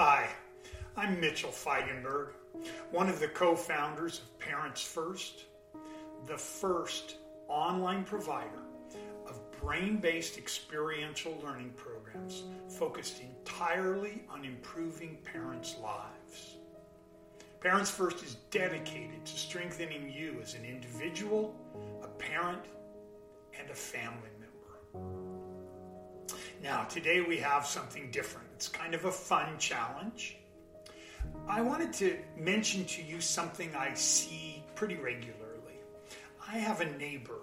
Hi, I'm Mitchell Feigenberg, one of the co founders of Parents First, the first online provider of brain based experiential learning programs focused entirely on improving parents' lives. Parents First is dedicated to strengthening you as an individual, a parent, and a family member. Now, today we have something different. It's kind of a fun challenge. I wanted to mention to you something I see pretty regularly. I have a neighbor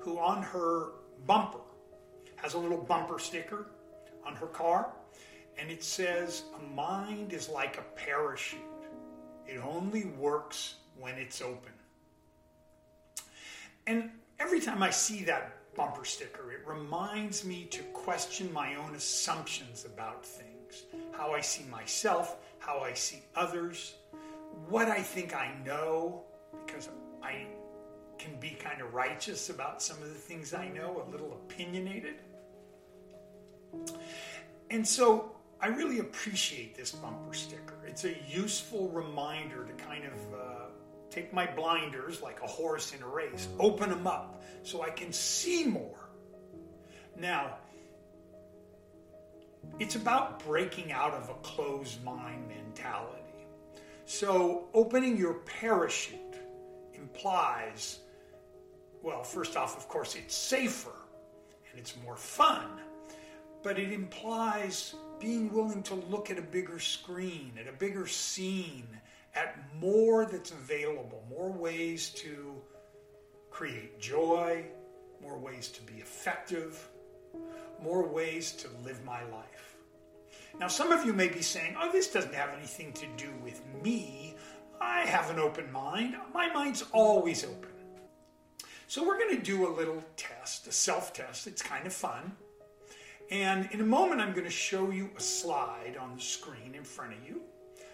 who, on her bumper, has a little bumper sticker on her car, and it says, A mind is like a parachute, it only works when it's open. And every time I see that bumper sticker. It reminds me to question my own assumptions about things, how I see myself, how I see others, what I think I know, because I can be kind of righteous about some of the things I know, a little opinionated. And so I really appreciate this bumper sticker. It's a useful reminder to kind of uh, take my blinders like a horse in a race, open them up so I can see more. Now, it's about breaking out of a closed mind mentality. So, opening your parachute implies, well, first off, of course, it's safer and it's more fun, but it implies being willing to look at a bigger screen, at a bigger scene, at more that's available, more ways to create joy, more ways to be effective, more ways to live my life. Now, some of you may be saying, oh, this doesn't have anything to do with me. I have an open mind. My mind's always open. So, we're going to do a little test, a self test. It's kind of fun. And in a moment, I'm going to show you a slide on the screen in front of you.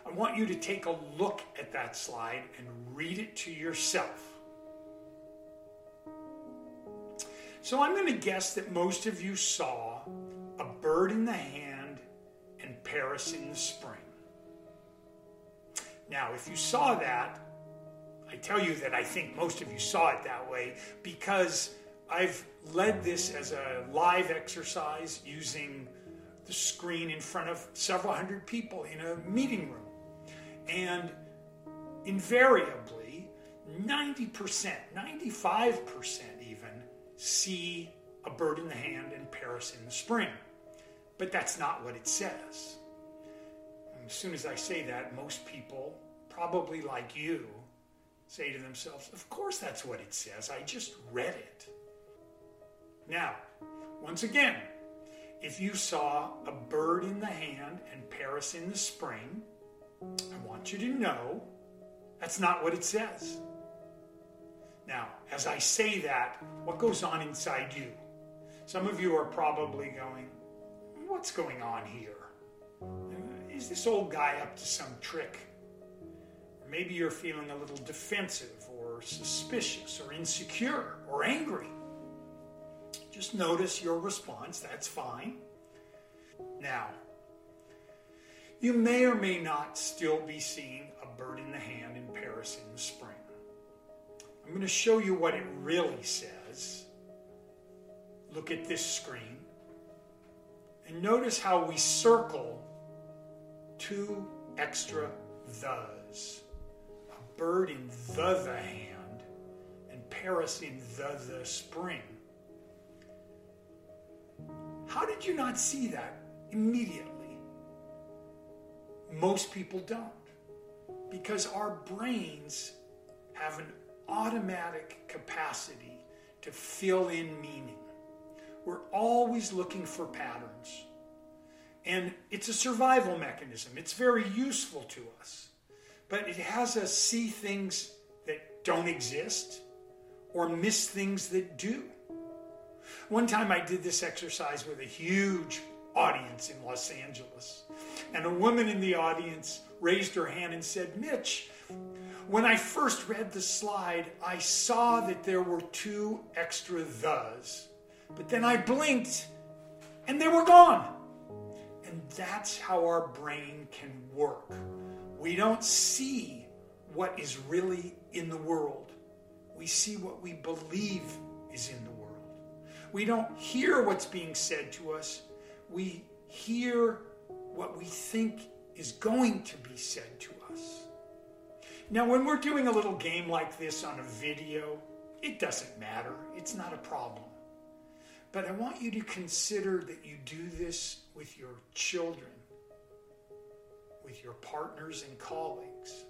I want you to take a look at that slide and read it to yourself. So I'm going to guess that most of you saw a bird in the hand and Paris in the spring. Now, if you saw that, I tell you that I think most of you saw it that way because I've led this as a live exercise using the screen in front of several hundred people in a meeting room. And invariably, 90%, 95% even, see a bird in the hand and Paris in the spring. But that's not what it says. And as soon as I say that, most people, probably like you, say to themselves, Of course that's what it says. I just read it. Now, once again, if you saw a bird in the hand and Paris in the spring, I want you to know that's not what it says. Now, as I say that, what goes on inside you? Some of you are probably going, What's going on here? Uh, is this old guy up to some trick? Maybe you're feeling a little defensive or suspicious or insecure or angry. Just notice your response, that's fine. Now, you may or may not still be seeing a bird in the hand in Paris in the spring. I'm going to show you what it really says. Look at this screen. And notice how we circle two extra thes. A bird in the the hand and Paris in the the spring. How did you not see that immediately? Most people don't. Because our brains have an automatic capacity to fill in meaning. We're always looking for patterns. And it's a survival mechanism. It's very useful to us. But it has us see things that don't exist or miss things that do. One time I did this exercise with a huge audience in Los Angeles. And a woman in the audience raised her hand and said, Mitch, when I first read the slide, I saw that there were two extra thes. But then I blinked and they were gone. And that's how our brain can work. We don't see what is really in the world, we see what we believe is in the world. We don't hear what's being said to us, we hear what we think is going to be said to us. Now, when we're doing a little game like this on a video, it doesn't matter. It's not a problem. But I want you to consider that you do this with your children, with your partners and colleagues.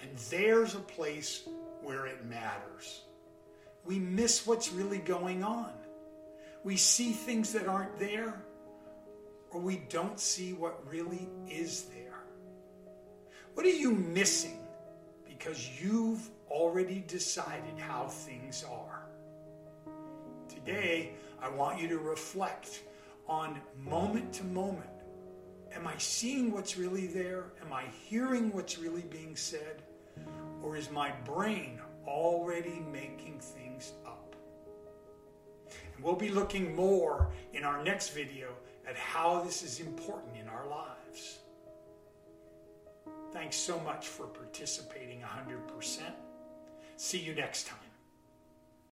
And there's a place where it matters. We miss what's really going on. We see things that aren't there, or we don't see what really is there. What are you missing because you've already decided how things are? Today, I want you to reflect on moment to moment. Am I seeing what's really there? Am I hearing what's really being said? Or is my brain already making things up? And we'll be looking more in our next video at how this is important in our lives. Thanks so much for participating 100%. See you next time.